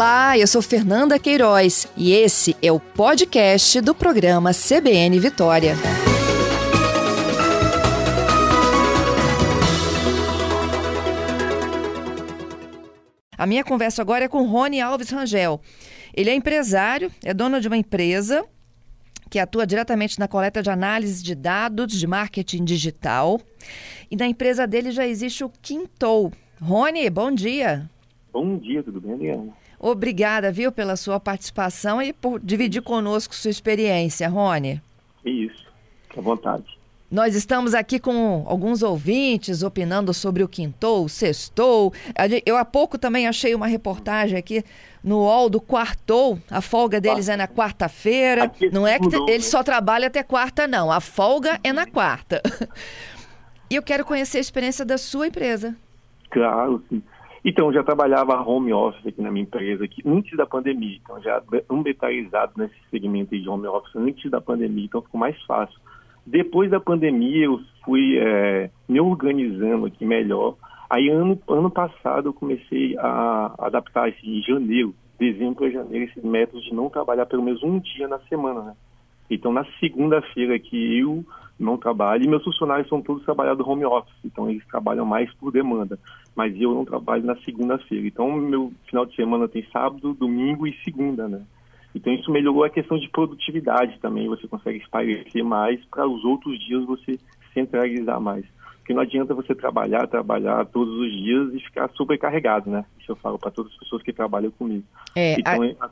Olá, eu sou Fernanda Queiroz e esse é o podcast do programa CBN Vitória. A minha conversa agora é com Rony Alves Rangel. Ele é empresário, é dono de uma empresa que atua diretamente na coleta de análise de dados de marketing digital. E na empresa dele já existe o Quintou. Rony, bom dia. Bom dia, tudo bem, Adriana? Obrigada, viu, pela sua participação e por dividir conosco sua experiência, Rony. Isso, à vontade. Nós estamos aqui com alguns ouvintes opinando sobre o quintou, o sextou. Eu há pouco também achei uma reportagem aqui no UOL do quartou. A folga deles é na quarta-feira. Não é que eles né? só trabalham até quarta, não. A folga é na quarta. E eu quero conhecer a experiência da sua empresa. Claro, sim. Então, já trabalhava home office aqui na minha empresa, aqui, antes da pandemia. Então, já ambientalizado nesse segmento de home office antes da pandemia, então ficou mais fácil. Depois da pandemia, eu fui é, me organizando aqui melhor. Aí, ano, ano passado, eu comecei a adaptar esse em janeiro, dezembro a janeiro, esse método de não trabalhar pelo menos um dia na semana, né? Então, na segunda-feira que eu não trabalho, e meus funcionários são todos trabalhados home office, então eles trabalham mais por demanda, mas eu não trabalho na segunda-feira. Então, meu final de semana tem sábado, domingo e segunda, né? Então, isso melhorou a questão de produtividade também, você consegue esparecer mais para os outros dias você centralizar mais. Porque não adianta você trabalhar, trabalhar todos os dias e ficar sobrecarregado, né? Isso eu falo para todas as pessoas que trabalham comigo. É, então, a...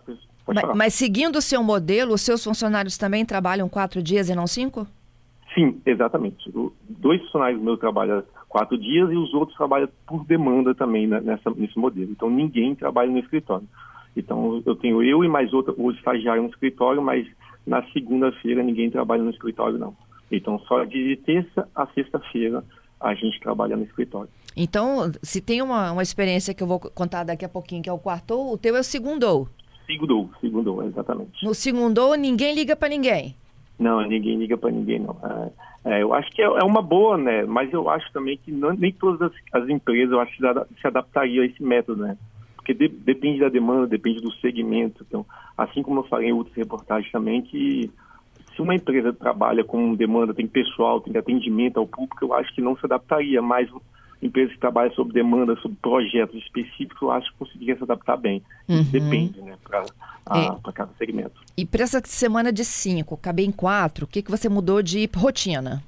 mas, mas seguindo o seu modelo, os seus funcionários também trabalham quatro dias e não cinco? Sim, exatamente. O, dois funcionários meus trabalham quatro dias e os outros trabalham por demanda também né, nessa, nesse modelo. Então ninguém trabalha no escritório. Então eu tenho eu e mais outro o estagiário no escritório, mas na segunda-feira ninguém trabalha no escritório não. Então só de terça a sexta-feira a gente trabalha no escritório. Então, se tem uma, uma experiência que eu vou contar daqui a pouquinho, que é o quarto, o teu é o segundou. Segundou, segundou, exatamente. No segundou, ninguém liga para ninguém. Não, ninguém liga para ninguém, não. É, é, eu acho que é, é, uma boa, né? Mas eu acho também que não, nem todas as, as, empresas, eu acho que se adaptariam a esse método, né? Porque de, depende da demanda, depende do segmento. Então, assim como eu falei em outras reportagens também, que se uma empresa trabalha com demanda, tem pessoal, tem atendimento ao público, eu acho que não se adaptaria. Mas empresas que trabalham sob demanda, sob projetos específicos, eu acho que conseguiria se adaptar bem. Uhum. Depende, né, para é. cada segmento. E para essa semana de cinco, caber em quatro, o que, que você mudou de rotina?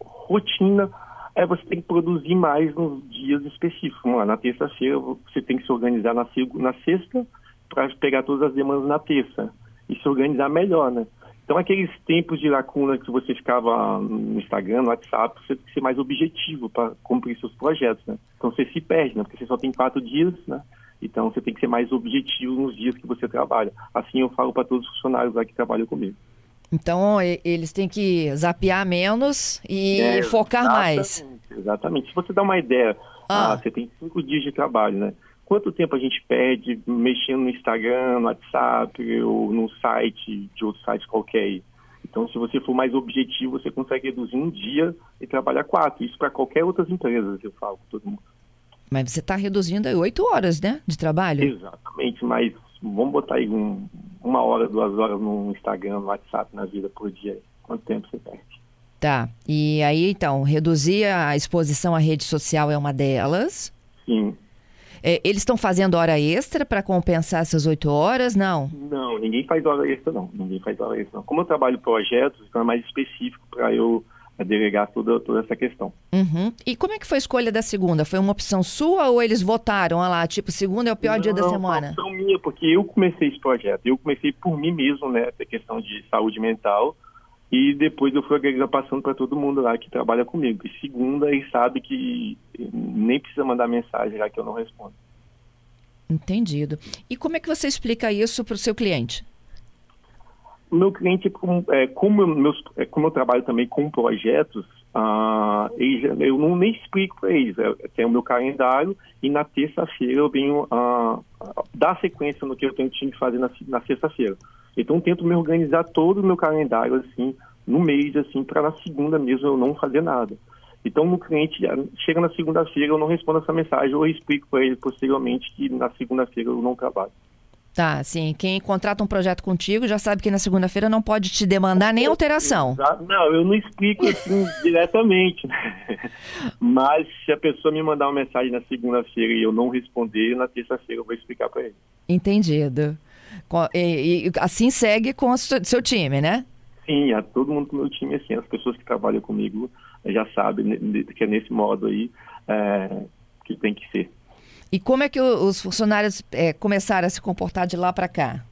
Rotina é você tem que produzir mais nos dias específicos. Na terça-feira, você tem que se organizar na, na sexta para pegar todas as demandas na terça e se organizar melhor, né? Então, aqueles tempos de lacuna que você ficava no Instagram, no WhatsApp, você tem que ser mais objetivo para cumprir seus projetos, né? Então, você se perde, né? Porque você só tem quatro dias, né? Então, você tem que ser mais objetivo nos dias que você trabalha. Assim, eu falo para todos os funcionários lá que trabalham comigo. Então, eles têm que zapear menos e é, focar exatamente, mais. Exatamente. Se você dá uma ideia, ah. ah, você tem cinco dias de trabalho, né? Quanto tempo a gente perde mexendo no Instagram, no WhatsApp ou num site de outro site qualquer. Então, se você for mais objetivo, você consegue reduzir um dia e trabalhar quatro. Isso para qualquer outras empresas, eu falo com todo mundo. Mas você está reduzindo aí oito horas, né, de trabalho? Exatamente, mas vamos botar aí um, uma hora, duas horas no Instagram, no WhatsApp, na vida por dia. Quanto tempo você perde? Tá. E aí, então, reduzir a exposição à rede social é uma delas. Sim. É, eles estão fazendo hora extra para compensar essas oito horas? Não? Não, ninguém faz hora extra, não. Ninguém faz hora extra, não. Como eu trabalho projetos, então é mais específico para eu é, delegar toda, toda essa questão. Uhum. E como é que foi a escolha da segunda? Foi uma opção sua ou eles votaram, olha lá, tipo, segunda é o pior não, dia da semana? Não, opção minha, porque eu comecei esse projeto. Eu comecei por mim mesmo, né, a questão de saúde mental. E depois eu fui passando para todo mundo lá que trabalha comigo. E segunda, ele sabe que nem precisa mandar mensagem lá que eu não respondo. Entendido. E como é que você explica isso para o seu cliente? Meu cliente, como, é, como, meus, é, como eu trabalho também com projetos, ah, eu não nem explico para eles. Eu tenho o meu calendário e na terça-feira eu venho ah, dar sequência no que eu tenho que fazer na, na sexta-feira. Então eu tento me organizar todo o meu calendário assim, no mês, assim, para na segunda mesmo eu não fazer nada. Então, no cliente, chega na segunda-feira, eu não respondo essa mensagem, ou explico para ele posteriormente que na segunda-feira eu não trabalho. Tá, sim. Quem contrata um projeto contigo já sabe que na segunda-feira não pode te demandar nem alteração. Não, eu não explico assim diretamente. Mas se a pessoa me mandar uma mensagem na segunda-feira e eu não responder, na terça-feira eu vou explicar para ele. Entendido. E, e, assim segue com o seu time, né? Sim, a todo mundo do meu time, assim, as pessoas que trabalham comigo já sabem que é nesse modo aí é, que tem que ser. E como é que os funcionários é, começaram a se comportar de lá para cá?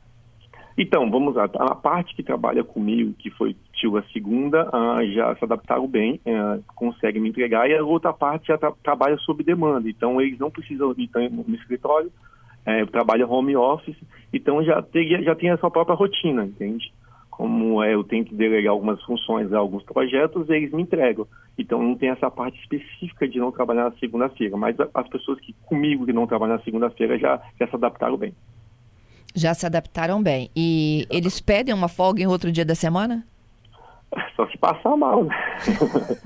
Então, vamos lá. A parte que trabalha comigo, que foi tio a segunda, ah, já se adaptaram bem, é, conseguem me entregar, e a outra parte já tra trabalha sob demanda. Então, eles não precisam estar no escritório, é, trabalha home office, então já, teria, já tem a sua própria rotina, entende? como é, eu tenho que delegar algumas funções a alguns projetos, eles me entregam. Então não tem essa parte específica de não trabalhar na segunda-feira, mas as pessoas que comigo que não trabalham na segunda-feira já, já se adaptaram bem. Já se adaptaram bem. E eles pedem uma folga em outro dia da semana? Só se passar mal, né?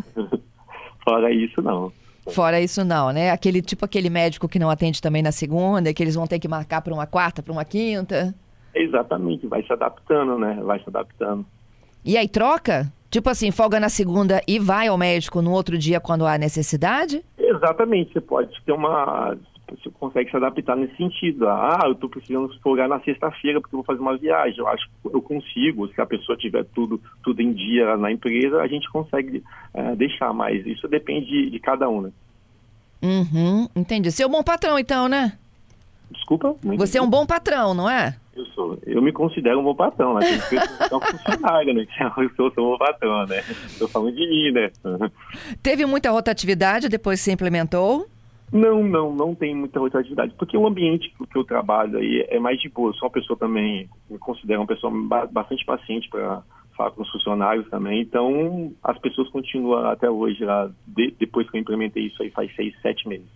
Fora isso, não. Fora isso, não, né? Aquele tipo aquele médico que não atende também na segunda, que eles vão ter que marcar para uma quarta, para uma quinta. Exatamente, vai se adaptando, né? Vai se adaptando. E aí troca? Tipo assim, folga na segunda e vai ao médico no outro dia quando há necessidade? Exatamente, você pode ter uma. Você consegue se adaptar nesse sentido. Ah, eu estou precisando folgar na sexta-feira porque eu vou fazer uma viagem. Eu acho que eu consigo, se a pessoa tiver tudo, tudo em dia na empresa, a gente consegue é, deixar, mas isso depende de, de cada um, né? Uhum, entendi. Você é um bom patrão, então, né? Desculpa? Você é um bom patrão, não é? Eu sou. Eu me considero um bom patrão, né? Que ser um funcionário, né? Eu sou, sou um bom patrão, né? Estou falando de mim, né? Teve muita rotatividade depois que você implementou? Não, não, não tem muita rotatividade, porque o ambiente que eu trabalho aí é mais de boa. Eu sou uma pessoa também, me considero uma pessoa bastante paciente para falar com os funcionários também. Então, as pessoas continuam até hoje lá, de, depois que eu implementei isso aí faz seis, sete meses.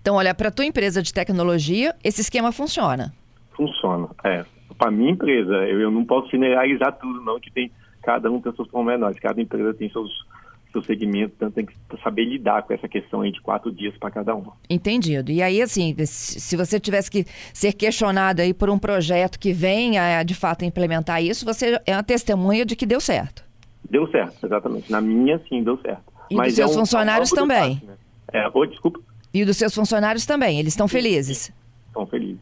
Então, olha, para a tua empresa de tecnologia, esse esquema funciona? Funciona, é. Para minha empresa, eu, eu, não posso generalizar tudo, não, que tem cada um tem seus pormenores, cada empresa tem seus seu segmento, então tem que saber lidar com essa questão aí de quatro dias para cada uma. Entendido. E aí, assim, se você tivesse que ser questionado aí por um projeto que venha de fato implementar isso, você é uma testemunha de que deu certo. Deu certo, exatamente. Na minha, sim, deu certo. E Mas dos seus é um, funcionários é um também. né? É, oh, desculpa. E dos seus funcionários também, eles estão felizes? Estão felizes.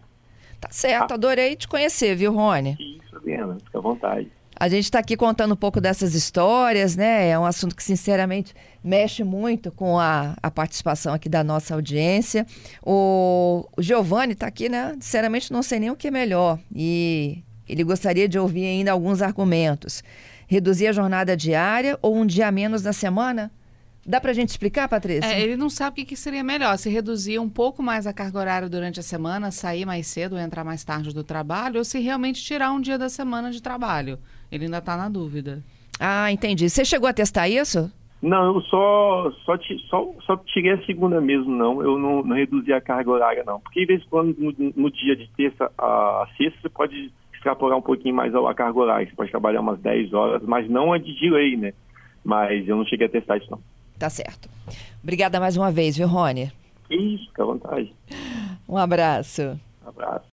Tá certo, ah. adorei te conhecer, viu, Rony? Isso, Adriana, fica à vontade. A gente está aqui contando um pouco dessas histórias, né? É um assunto que, sinceramente, mexe muito com a, a participação aqui da nossa audiência. O, o Giovanni está aqui, né? Sinceramente, não sei nem o que é melhor. E ele gostaria de ouvir ainda alguns argumentos. Reduzir a jornada diária ou um dia menos na semana? Dá para a gente explicar, Patrícia? É, ele não sabe o que, seria melhor, se reduzir um pouco mais a carga horária durante a semana, sair mais cedo, entrar mais tarde do trabalho, ou se realmente tirar um dia da semana de trabalho. Ele ainda está na dúvida. Ah, entendi. Você chegou a testar isso? Não, eu só, só, só, só tirei a segunda mesmo, não. Eu não, não reduzi a carga horária, não. Porque, em vez de quando, no, no, dia de terça a sexta, você pode extrapolar um pouquinho mais a, a carga horária. Você pode trabalhar umas 10 horas, mas não é de delay, né? Mas eu não cheguei a testar isso, não. Tá certo. Obrigada mais uma vez, viu, Rony? Isso, fica à vontade. Um abraço. Um abraço.